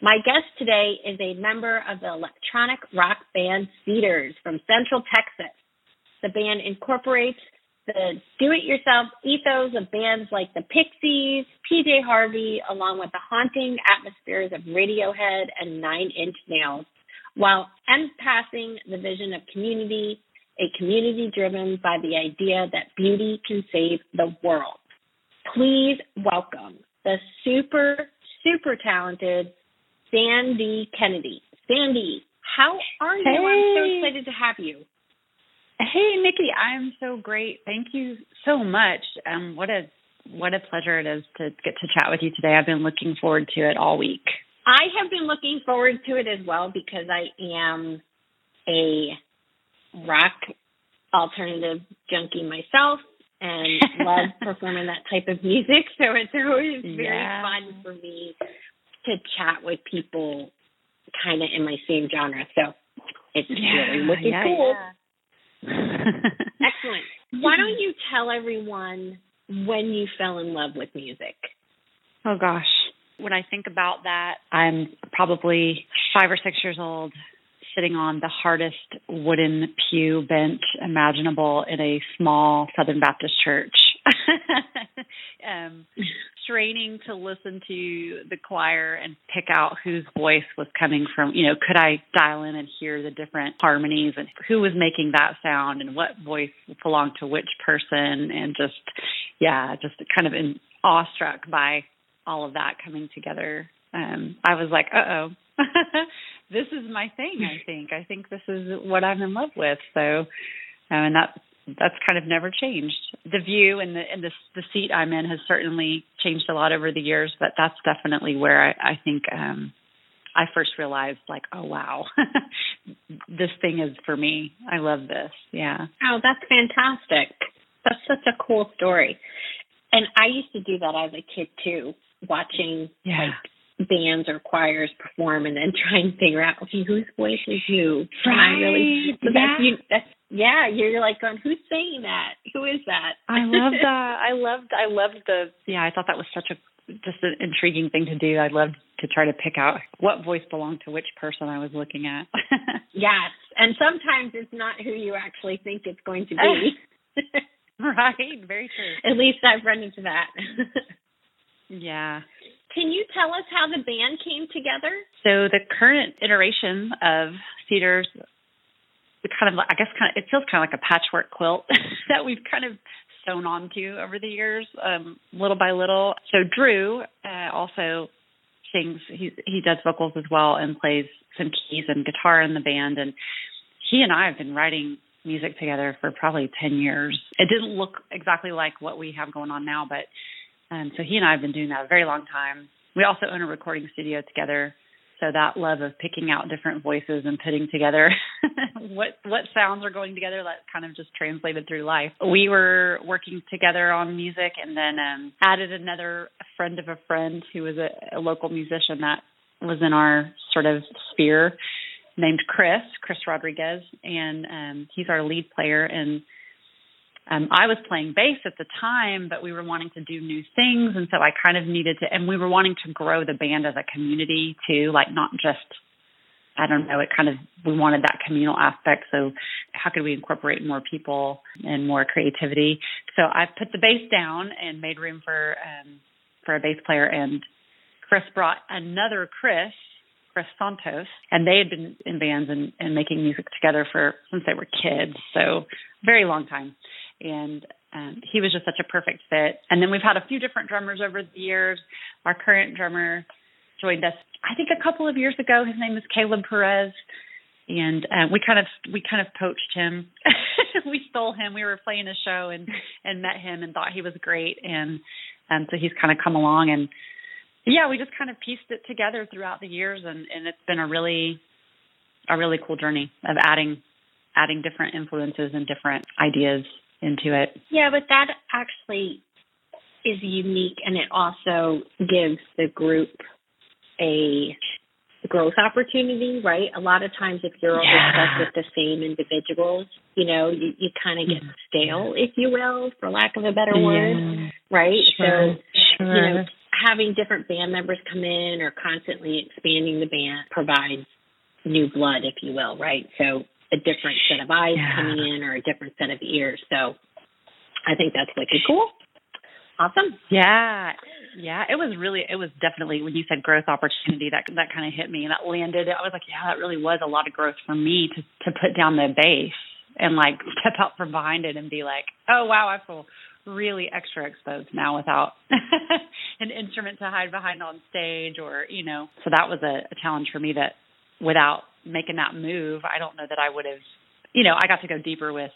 My guest today is a member of the electronic rock band Cedars from Central Texas. The band incorporates the do-it-yourself ethos of bands like the Pixies, PJ Harvey, along with the haunting atmospheres of Radiohead and Nine Inch Nails, while empassing the vision of community, a community driven by the idea that beauty can save the world. Please welcome the super, super talented Sandeigh Kennedy. Sandeigh, how are you? Hey. I'm so excited to have you. Hey, Nicki, I'm so great. Thank you so much. Um, what a what a pleasure it is to get to chat with you today. I've been looking forward to it all week. I have been looking forward to it as well because I am a rock alternative junkie myself and love performing that type of music. So it's always very Yeah. fun for me to chat with people kind of in my same genre. So it's really looking yeah, cool. yeah. Excellent. Why don't you tell everyone when you fell in love with music? oh gosh. When I think about that, I'm probably five or six years old, sitting on the hardest wooden pew bench imaginable in a small Southern Baptist church. um, straining to listen to the choir and pick out whose voice was coming from, you know, could I dial in and hear the different harmonies and who was making that sound and what voice belonged to which person and just, yeah, just kind of in, awestruck by all of that coming together. Um, I was like, uh oh, this is my thing. I think. I think this is what I'm in love with. So, um, and that that's kind of never changed. The view and the and the the seat I'm in has certainly changed a lot over the years, but that's definitely where I, I think um, I first realized, like, oh wow, this thing is for me. I love this. Yeah. Oh, that's fantastic. That's such a cool story. And I used to do that as a kid too, watching Yeah. like bands or choirs perform and then try and figure out okay whose voice is who. I really so Yeah. that's you that's yeah, you're like going, Who's saying that? Who is that? I love that. I loved. I loved the. Yeah, I thought that was such a just an intriguing thing to do. I loved to try to pick out what voice belonged to which person I was looking at. yes. And sometimes it's not who you actually think it's going to be. right. Very true. At least I've run into that. Yeah. Can you tell us how the band came together? So the current iteration of Cedars, kind of I guess kind of it feels kind of like a patchwork quilt that we've kind of sewn onto over the years, um, little by little. So Drew uh, also sings. He he does vocals as well and plays some keys and guitar in the band. And he and I have been writing music together for probably ten years. It didn't look exactly like what we have going on now, but um, so he and I have been doing that a very long time. We also own a recording studio together. So that love of picking out different voices and putting together what what sounds are going together that kind of just translated through life. We were working together on music and then um added another friend of a friend who was a, a local musician that was in our sort of sphere named Chris, Chris Rodriguez, and um he's our lead player and um, I was playing bass at the time, but we were wanting to do new things, and so I kind of needed to, and we were wanting to grow the band as a community too, like not just, I don't know, it kind of we wanted that communal aspect. So how could we incorporate more people and more creativity? So I put the bass down and made room for um, for a bass player, and Chris brought another Chris. Chris Santos, and they had been in bands and, and making music together for since they were kids, so very long time and um, he was just such a perfect fit. And then we've had a few different drummers over the years. Our current drummer joined us, I think, a couple of years ago. His name is Caleb Perez, and uh, we kind of we kind of poached him. we stole him. We were playing a show and and met him and thought he was great, and um, so he's kind of come along and yeah, we just kind of pieced it together throughout the years, and and it's been a really a really cool journey of adding adding different influences and different ideas into it. Yeah, but that actually is unique, and it also gives the group a growth opportunity, right? A lot of times, if you're always stuck with the same individuals, you know, you, you kind of get mm-hmm. stale, if you will, for lack of a better word, right? Sure. So, sure. you know, having different band members come in or constantly expanding the band provides new blood, if you will, right? So a different set of eyes yeah. coming in or a different set of ears. So I think that's wicked cool. Awesome. Yeah. Yeah. It was really it was definitely when you said growth opportunity that that kind of hit me and that landed. I was like, yeah, that really was a lot of growth for me to to put down the base and like step out from behind it and be like, oh wow, I feel really extra exposed now without an instrument to hide behind on stage or you know so that was a, a challenge for me that without making that move i don't know that i would have you know i got to go deeper with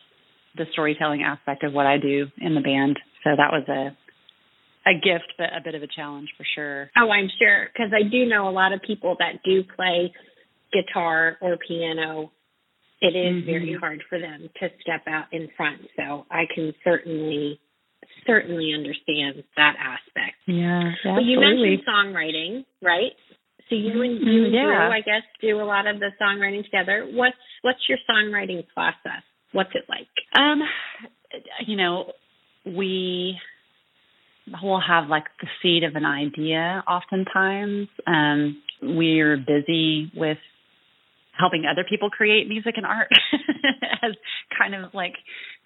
the storytelling aspect of what i do in the band so that was a a gift but a bit of a challenge for sure oh i'm sure because i do know a lot of people that do play guitar or piano it is mm-hmm. very hard for them to step out in front so i can certainly certainly understand that aspect. Yeah, absolutely. But you mentioned songwriting, right? So you and you mm-hmm. yeah. Drew, I guess, do a lot of the songwriting together. What's what's your songwriting process? What's it like? Um, you know, we will have like the seed of an idea. Oftentimes, um, we're busy with helping other people create music and art as kind of like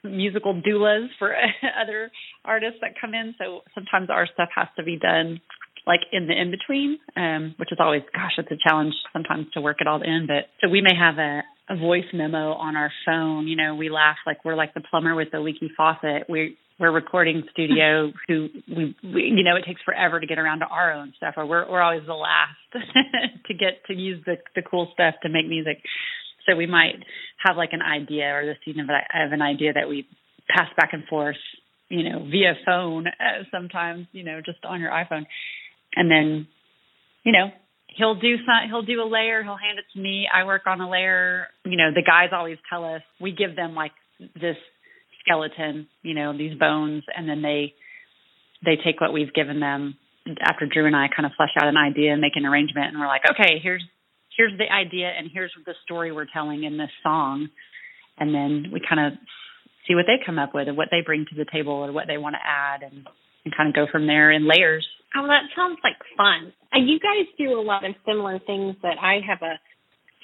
musical doulas for other artists that come in. So sometimes our stuff has to be done like in the in between, um, which is always gosh, it's a challenge sometimes to work it all in. But so we may have a, a voice memo on our phone. You know, we laugh like we're like the plumber with the leaky faucet. We we're recording studio who we, we you know it takes forever to get around to our own stuff or we're we're always the last to get to use the the cool stuff to make music so we might have like an idea or the seed of, of an idea that we pass back and forth, you know, via phone uh, sometimes, you know, just on your iPhone. And then, you know, he'll do some he'll do a layer, he'll hand it to me, I work on a layer. You know, the guys always tell us we give them like this skeleton, you know, these bones and then they they take what we've given them. After Drew and I kind of flesh out an idea and make an arrangement and we're like, okay, here's here's the idea and here's the story we're telling in this song. And then we kind of see what they come up with and what they bring to the table or what they want to add and, and kind of go from there in layers oh that sounds like fun and you guys do a lot of similar things that i have a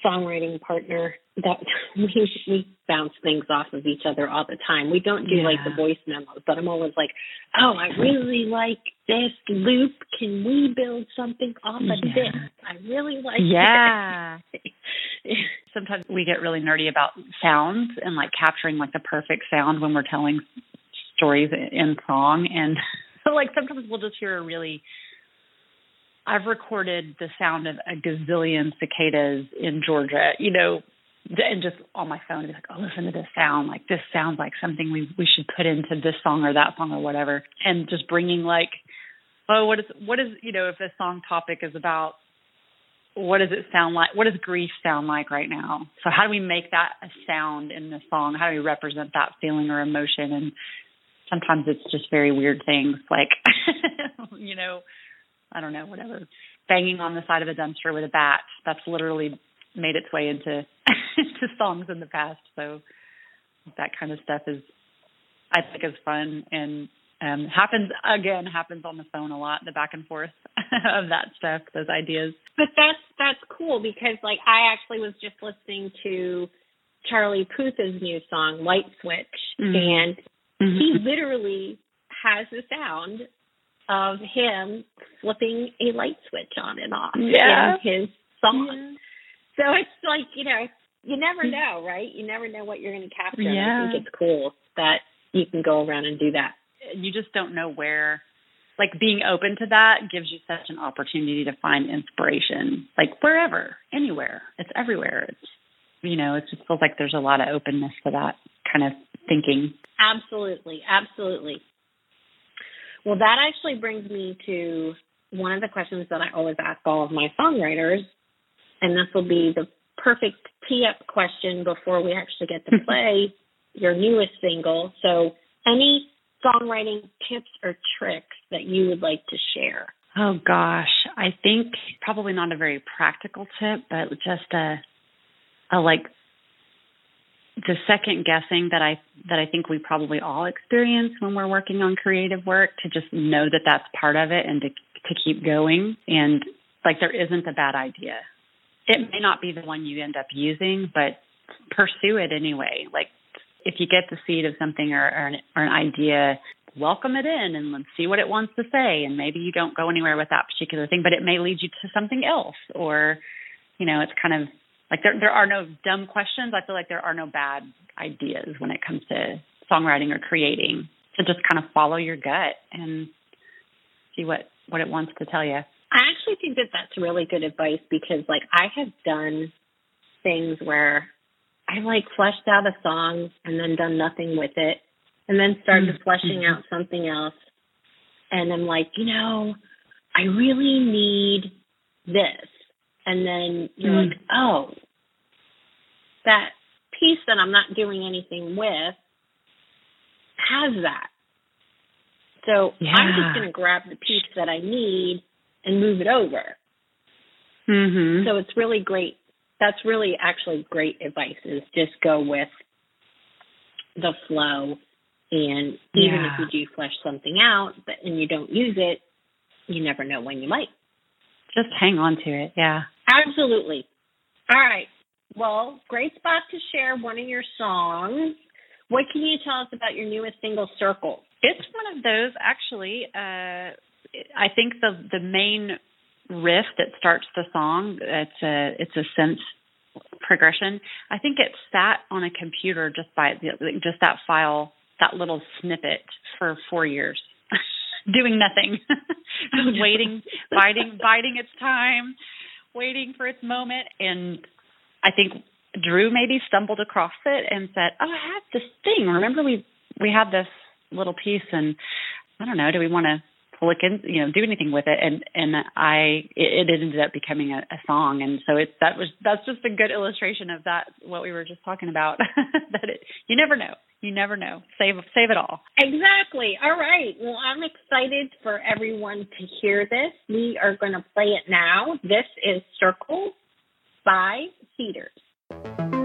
songwriting partner that we we bounce things off of each other all the time. We don't do yeah. like the voice memos, but I'm always like, "Oh, I really like this loop. Can we build something off of yeah. this? I really like yeah." Sometimes we get really nerdy about sounds and like capturing like the perfect sound when we're telling stories in song, and so like sometimes we'll just hear a really I've recorded the sound of a gazillion cicadas in Georgia, you know, and just on my phone, be like, oh, listen to this sound. Like this sounds like something we we should put into this song or that song or whatever. And just bringing like, oh, what is what is you know, if this song topic is about what does it sound like? What does grief sound like right now? So how do we make that a sound in the song? How do we represent that feeling or emotion? And sometimes it's just very weird things like, you know, I don't know, whatever, banging on the side of a dumpster with a bat. That's literally made its way into to songs in the past. So that kind of stuff is, I think, is fun and um, happens again happens on the phone a lot. The back and forth of that stuff, those ideas. But that's that's cool because like I actually was just listening to Charlie Puth's new song Light Switch, mm-hmm. and mm-hmm. he literally has the sound of him flipping a light switch on and off yeah. in his song. Yeah. So it's like, you know, you never know, right? You never know what you're going to capture. Yeah. I think it's cool that you can go around and do that. You just don't know where like being open to that gives you such an opportunity to find inspiration like wherever anywhere it's everywhere it's you know it just feels like there's a lot of openness to that kind of thinking absolutely absolutely well, that actually brings me to one of the questions that I always ask all of my songwriters, and this will be the perfect tee up question before we actually get to play your newest single. So, any songwriting tips or tricks that you would like to share? Oh gosh, I think probably not a very practical tip, but just a a like the second guessing that I that I think we probably all experience when we're working on creative work to just know that that's part of it and to to keep going and like there isn't a bad idea. It may not be the one you end up using, but pursue it anyway. Like if you get the seed of something or, or, an, or an idea, welcome it in and let's see what it wants to say. And maybe you don't go anywhere with that particular thing, but it may lead you to something else. Or, you know, it's kind of like there there are no dumb questions. I feel like there are no bad ideas when it comes to songwriting or creating. So just kind of follow your gut and see what what it wants to tell you. I actually think that that's really good advice because like I have done things where I like fleshed out a song and then done nothing with it and then started mm-hmm. fleshing out something else. And I'm like, you know, I really need this. And then you're mm-hmm. like, oh, that piece that I'm not doing anything with has that. So yeah. I'm just going to grab the piece that I need and move it over. Mm-hmm. So it's really great. That's really actually great advice is just go with the flow and even yeah. if you do flesh something out but and you don't use it, you never know when you might. Just hang on to it, yeah. Absolutely. All right. Well, great spot to share one of your songs. What can you tell us about your newest single, Circle? It's one of those actually. Uh, I think the the main riff that starts the song it's a it's a synth progression. I think it sat on a computer just by just that file that little snippet for four years, doing nothing, just waiting, biding, biding its time, waiting for its moment. And I think Drew maybe stumbled across it and said, "Oh, I have this thing. Remember we we had this little piece, and I don't know. Do we want to look in, you know, do anything with it. And and I it, it ended up becoming a, a song, and so it that was that's just a good illustration of that what we were just talking about. that it you never know, you never know. Save save it all. Exactly. All right. Well, I'm excited for everyone to hear this. We are going to play it now. This is Circle by Cedars.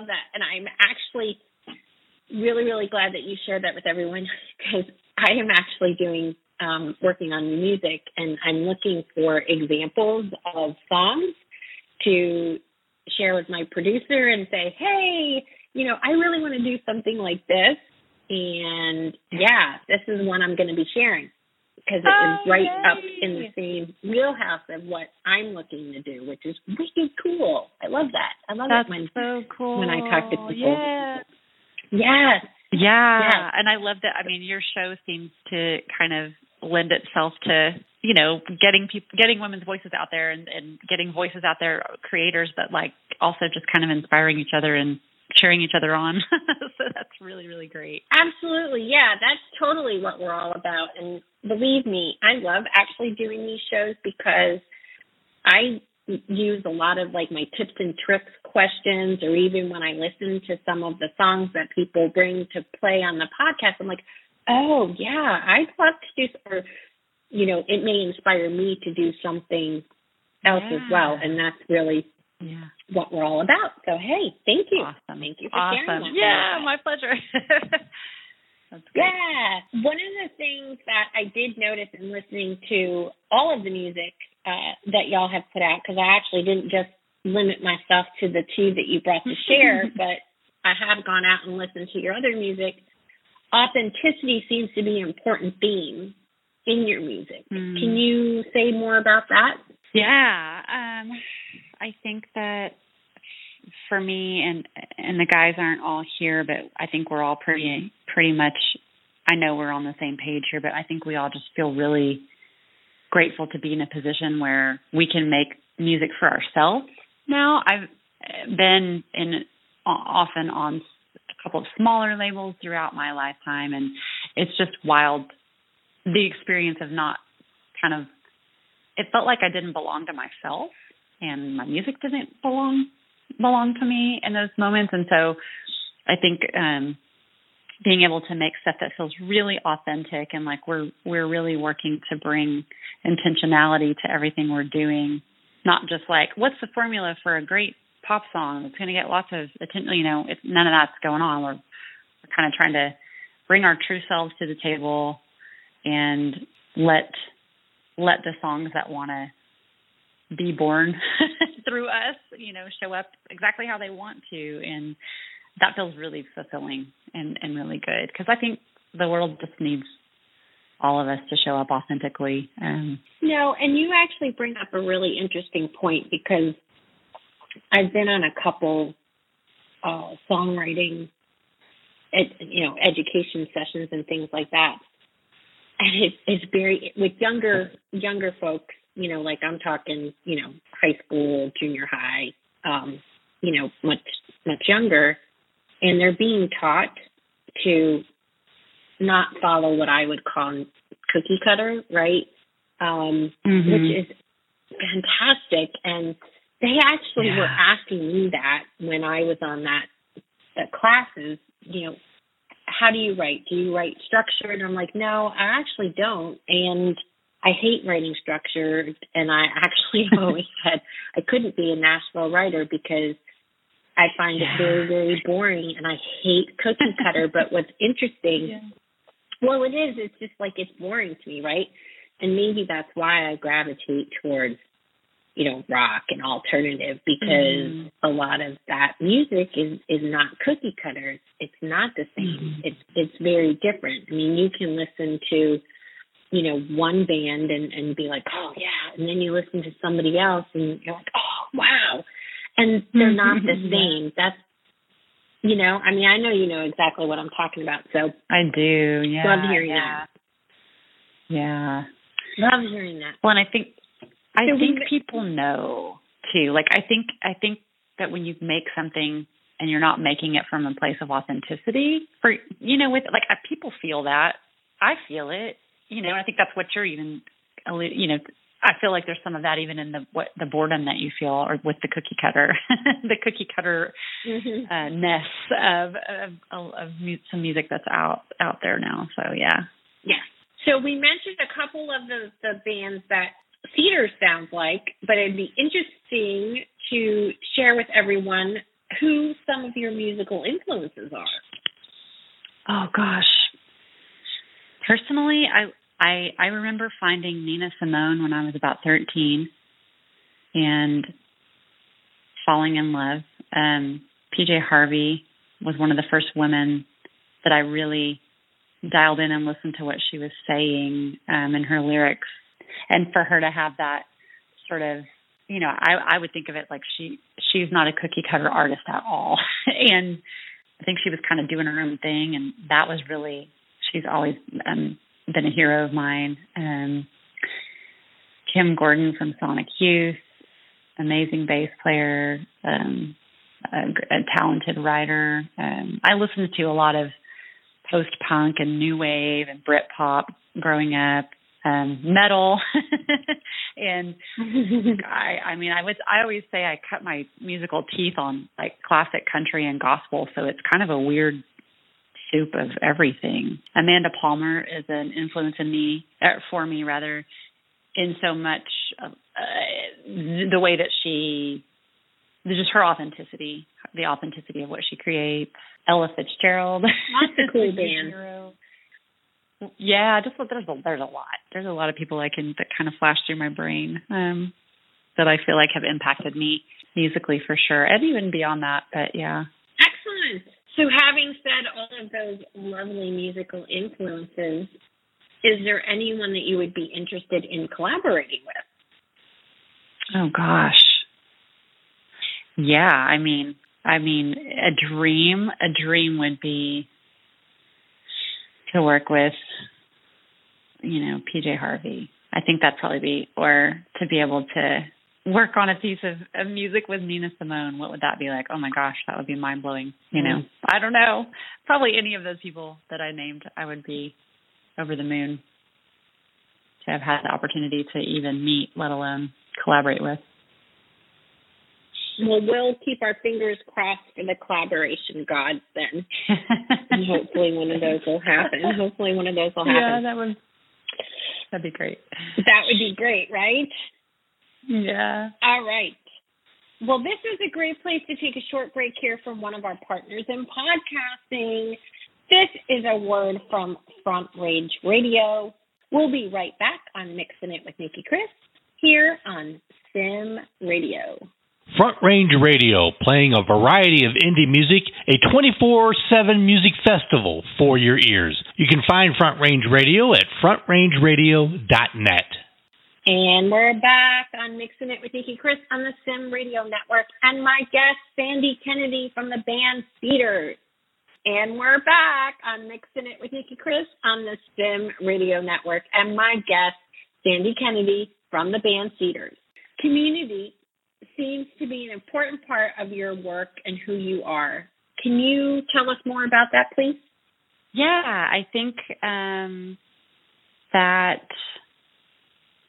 Love that. And I'm actually really, really glad that you shared that with everyone because I am actually doing um, working on music and I'm looking for examples of songs to share with my producer and say, hey, you know, I really want to do something like this. And yeah, this is one I'm going to be sharing because it oh, is right yay. up in the same wheelhouse of what I'm looking to do, which is wicked cool. I love that. I love That's it when so cool. when I talk to people. Yeah. Yes. Yeah. And I love that. I mean, your show seems to kind of lend itself to you know getting people getting women's voices out there and, and getting voices out there creators but like also just kind of inspiring each other and cheering each other on. So that's really really great. Absolutely. Yeah that's totally what we're all about. And believe me i love actually doing these shows because i use a lot of like my tips and tricks questions or even when i listen to some of the songs that people bring to play on the podcast i'm like oh yeah, I'd love to do, or you know, it may inspire me to do something else yeah. as well, and that's really yeah. what we're all about. So hey, thank you, awesome, thank you for awesome. sharing that. Yeah, my pleasure. Yeah, one of the things that I did notice in listening to all of the music uh, that y'all have put out, because I actually didn't just limit myself to the two that you brought to share, but I have gone out and listened to your other music authenticity seems to be an important theme in your music. Mm. Can you say more about that? Yeah, um, I think that for me and and the guys aren't all here, but I think we're all pretty mm-hmm. pretty much. I know we're on the same page here, but I think we all just feel really grateful to be in a position where we can make music for ourselves. Now I've been in often on a couple of smaller labels throughout my lifetime, and it's just wild the experience of not kind of. It felt like I didn't belong to myself, and my music didn't belong belong to me in those moments, and so I think um being able to make stuff that feels really authentic and like we're we're really working to bring intentionality to everything we're doing not just like what's the formula for a great pop song that's going to get lots of attention. You know, it's, none of that's going on. We're, we're kind of trying to bring our true selves to the table and let let the songs that want to be born through us, you know, show up exactly how they want to, and that feels really fulfilling and and really good because I think the world just needs all of us to show up authentically. Um, no, and you actually bring up a really interesting point because I've been on a couple uh, songwriting, ed, you know, education sessions and things like that, and it, it's very with younger younger folks. You know, like I'm talking, you know, high school, junior high, um, you know, much much younger, and they're being taught to not follow what I would call cookie cutter, right? Um, mm-hmm. Which is fantastic and they actually yeah. were asking me that when I was on that the classes, you know, how do you write? Do you write structure? And I'm like, no, I actually don't. And I hate writing structure. And I actually always said I couldn't be a Nashville writer because I find yeah. it very, very boring. And I hate cookie cutter. but what's interesting, yeah. well, it is. It's just like it's boring to me, right? And maybe that's why I gravitate towards you know rock and alternative because mm-hmm. a lot of that music is is not cookie cutter it's not the same mm-hmm. it's it's very different i mean you can listen to you know one band and and be like oh yeah and then you listen to somebody else and you're like oh wow and they're not the mm-hmm. same that's you know i mean i know you know exactly what i'm talking about so i do yeah love hearing yeah. that yeah love hearing that well and i think I So think ma- people know too. Like I think I think that when you make something and you're not making it from a place of authenticity, for you know, with like people feel that. I feel it. You know, I think that's what you're even, you know. I feel like there's some of that even in the what the boredom that you feel, or with the cookie cutter, the cookie cutter mm-hmm. uh, ness of of, of, of some music that's out out there now. So yeah, Yeah. So we mentioned a couple of the, the bands that Cedar sounds like, but it'd be interesting to share with everyone who some of your musical influences are. Oh gosh. Personally, I I I remember finding Nina Simone when I was about 13 and falling in love. Um PJ Harvey was one of the first women that I really dialed in and listened to what she was saying um in her lyrics. And for her to have that sort of you know, I I would think of it like she she's not a cookie cutter artist at all. and I think she was kind of doing her own thing and that was really she's always um been a hero of mine. Um Kim Gordon from Sonic Youth, amazing bass player, um a, a talented writer. Um I listened to a lot of post punk and new wave and Brit pop growing up um metal and I I mean I was I always say I cut my musical teeth on like classic country and gospel so it's kind of a weird soup of everything. Amanda Palmer is an influence in me er, for me rather in so much of, uh, the way that she just her authenticity, the authenticity of what she creates. Ella Fitzgerald. That's a cool. Yeah, just there's a there's a lot. There's a lot of people I can that kind of flash through my brain um that I feel like have impacted me musically for sure, and even beyond that. But yeah. Excellent. So, having said all of those lovely musical influences, is there anyone that you would be interested in collaborating with? Oh gosh. Yeah, I mean, I mean, a dream, a dream would be to work with, you know, PJ Harvey. I think that'd probably be, or to be able to work on a piece of, of music with Nina Simone. What would that be like? Oh my gosh, that would be mind blowing. You know, mm. I don't know. Probably any of those people that I named, I would be over the moon to have had the opportunity to even meet, let alone collaborate with. Well, we'll keep our fingers crossed for the collaboration gods then. and hopefully one of those will happen. Hopefully one of those will happen. Yeah, that would that'd be great. That would be great, right? Yeah. All right. Well, this is a great place to take a short break here from one of our partners in podcasting. This is a word from Front Range Radio. We'll be right back on Mixing It with Nicki Kris here on SIM Radio. Front Range Radio, playing a variety of indie music, a 24 7 music festival for your ears. You can find Front Range Radio at frontrangeradio.net. And we're back on Mixing It with Nicki Kris on the SIM Radio Network. And my guest, Sandeigh Kennedy from the band Cedars. And we're back on Mixing It with Nicki Kris on the SIM Radio Network. And my guest, Sandeigh Kennedy from the band Cedars. Community seems to be an important part of your work and who you are. Can you tell us more about that, please? Yeah, I think um, that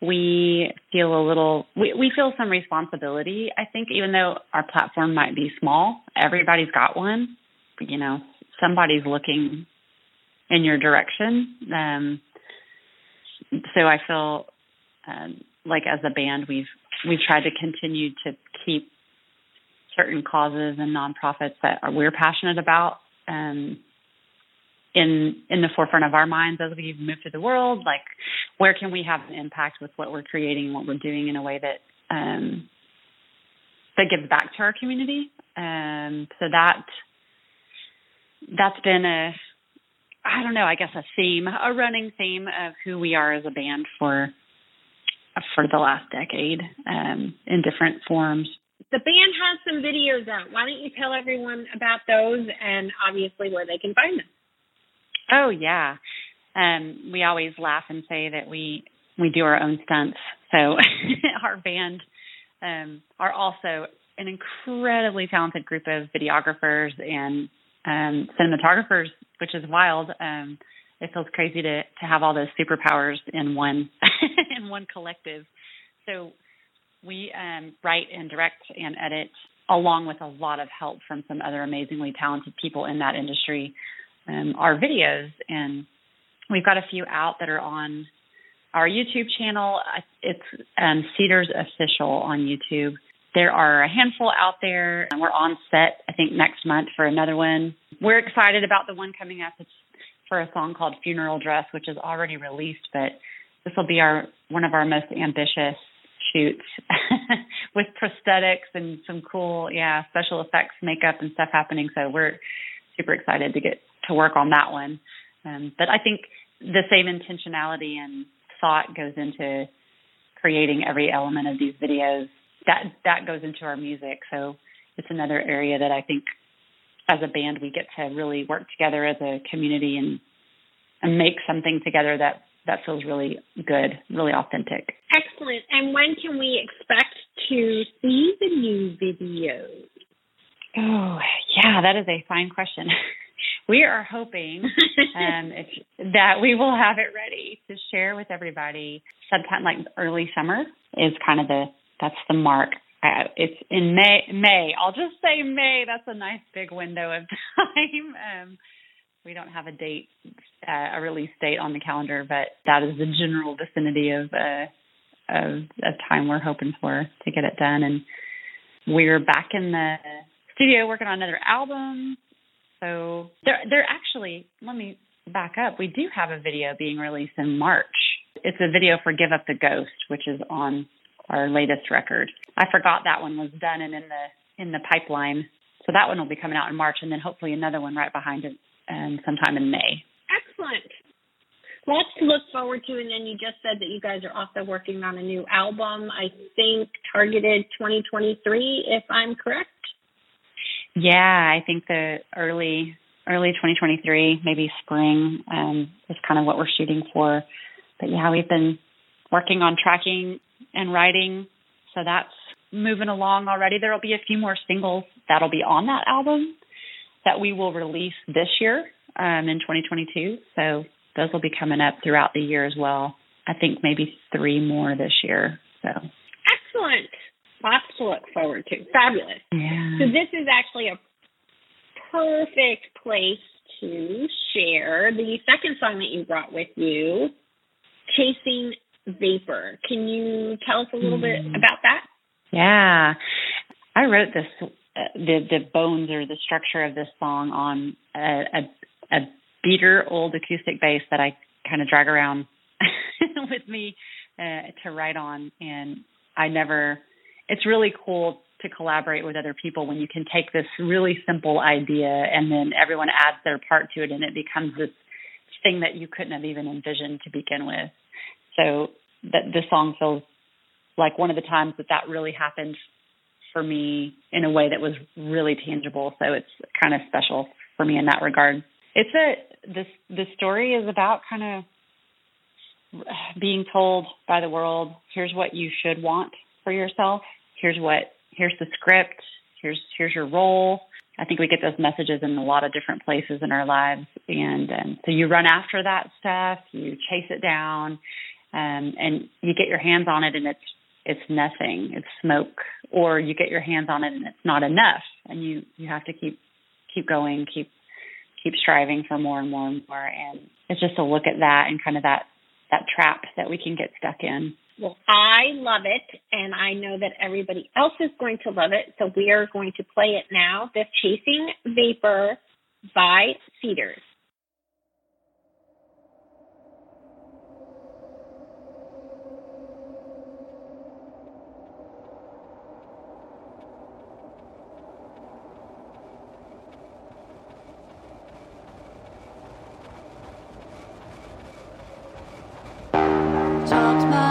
we feel a little we, we feel some responsibility i think even though our platform might be small everybody's got one. You know somebody's looking in your direction um so i feel um, like as a band we've we've tried to continue to keep certain causes and nonprofits that are, we're passionate about um in in the forefront of our minds as we move through the world like where can we have an impact with what we're creating what we're doing in a way that um that gives back to our community um so that that's been a i don't know i guess a theme a running theme of who we are as a band for for the last decade um in different forms the band has some videos out. Why don't you tell everyone about those and obviously where they can find them? Oh yeah. Um we always laugh and say that we we do our own stunts. So our band um are also an incredibly talented group of videographers and um cinematographers, which is wild. Um it feels crazy to to have all those superpowers in one in one collective. So we um write and direct and edit along with a lot of help from some other amazingly talented people in that industry um, our videos, and we've got a few out that are on our YouTube channel. It's um, Cedars Official on YouTube, there are a handful out there. and We're on set, I think, next month for another one. We're excited about the one coming up. It's for a song called Funeral Dress, which is already released, but this will be our one of our most ambitious shoots with prosthetics and some cool, yeah, special effects, makeup and stuff happening. So we're super excited to get to work on that one. Um, but I think the same intentionality and thought goes into creating every element of these videos. That that goes into our music. So it's another area that I think as a band we get to really work together as a community and and make something together that that feels really good, really authentic. Excellent. And when can we expect to see the new videos? Oh, yeah, that is a fine question. we are hoping um, that we will have it ready to share with everybody sometime like early summer is kind of the that's the mark. Uh, it's in May. May. I'll just say May. That's a nice big window of time. Um, we don't have a date, uh, a release date on the calendar, but that is the general vicinity of uh, of, of time we're hoping for to get it done. And we're back in the studio working on another album. So they're they're actually let me back up. We do have a video being released in March. It's a video for Give Up the Ghost, which is on our latest record. I forgot that one was done and in the in the pipeline. So that one will be coming out in March and then hopefully another one right behind it um, sometime in May. Excellent. Lots to look forward to. And then you just said that you guys are also working on a new album, I think targeted 2023, if I'm correct. Yeah, I think the early early 2023, maybe spring, um, is kind of what we're shooting for. But yeah, we've been working on tracking and writing, so that's moving along already. There will be a few more singles that'll be on that album that we will release this year um, in 2022. So those will be coming up throughout the year as well. I think maybe three more this year. So excellent. Lots to look forward to. Fabulous. Yeah. So this is actually a perfect place to share the second song that you brought with you, Chasing Vapor. Can you tell us a little mm. bit hmm. about that? Yeah. I wrote this uh, the the bones or the structure of this song on a, a, a beater old acoustic bass that I kind of drag around with me uh, to write on, and I never. It's really cool to collaborate with other people when you can take this really simple idea and then everyone adds their part to it, and it becomes this thing that you couldn't have even envisioned to begin with. So that this song feels like one of the times that that really happened for me in a way that was really tangible. So it's kind of special for me in that regard. It's a this the story is about kind of being told by the world, here's what you should want for yourself. Here's what here's the script. Here's here's your role. I think we get those messages in a lot of different places in our lives, and um, so you run after that stuff, you chase it down, um, and you get your hands on it, and it's it's nothing, it's smoke, or you get your hands on it and it's not enough, and you you have to keep keep going, keep keep striving for more and more and more, and it's just to look at that and kind of that that trap that we can get stuck in. Well, I love it, and I know that everybody else is going to love it, so we are going to play it now. This Chasing Vapor by Cedars. Talked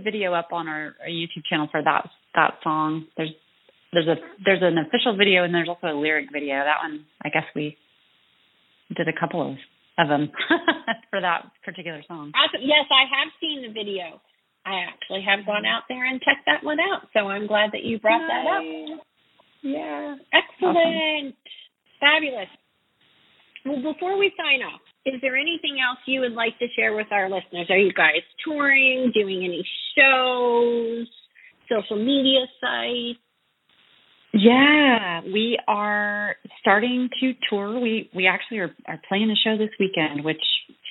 video up on our, our YouTube channel for that that song. There's there's a there's an official video and there's also a lyric video. That one, I guess we did a couple of of them for that particular song. Awesome. Yes, I have seen the video. I actually have gone out there and checked that one out. So I'm glad that you brought that up. Yeah. Excellent. Fabulous. Well, before we sign off, is there anything else you would like to share with our listeners? Are you guys touring, doing any shows, social media sites? Yeah, we are starting to tour. We we actually are, are playing a show this weekend, which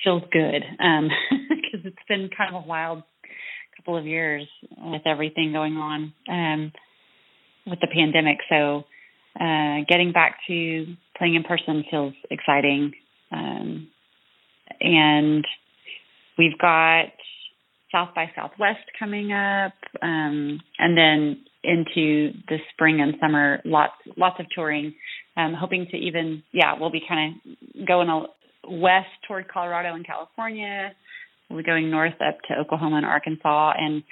feels good because it's been kind of a wild couple of years with everything going on um, with the pandemic. So uh, getting back to playing in person feels exciting, um, and we've got South by Southwest coming up, um, and then into the spring and summer, lots lots of touring. Um, hoping to even yeah, we'll be kind of going west toward Colorado and California. We'll be going north up to Oklahoma and Arkansas, and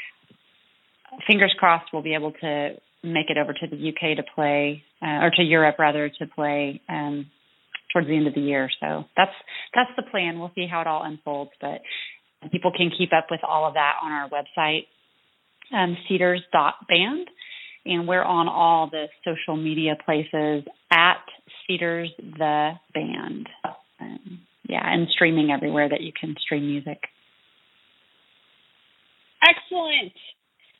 fingers crossed we'll be able to make it over to the UK to play, uh, or to Europe rather to play um, towards the end of the year. So that's that's the plan. We'll see how it all unfolds, but people can keep up with all of that on our website, um, cedars.band. And we're on all the social media places at Cedars the Band. Um, yeah, and streaming everywhere that you can stream music. Excellent.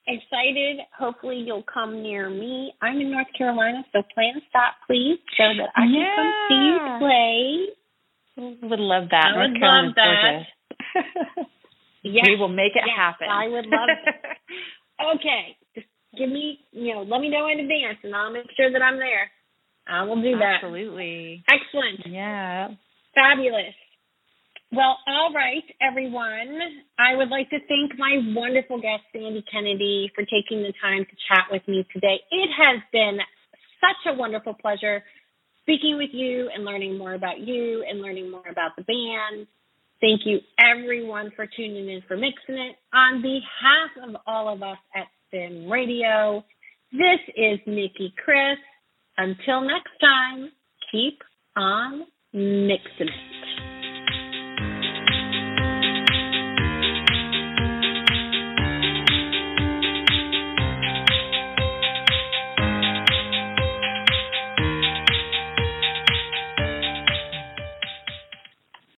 Excited. Hopefully you'll come near me. I'm in North Carolina, so plan a stop, please, so that I can come see you play. Would love that. I North would Carolina's love that. Yes. We will make it yes, happen. I would love Okay. Just give me, you know, let me know in advance and I'll make sure that I'm there. I will do that. Absolutely. Excellent. Yeah. Fabulous. Well, all right, everyone. I would like to thank my wonderful guest, Sandeigh Kennedy, for taking the time to chat with me today. It has been such a wonderful pleasure speaking with you and learning more about you and learning more about the band. Thank you, everyone, for tuning in for Mixing It. On behalf of all of us at SIM Radio, this is Nicki Kris. Until next time, keep on mixing it.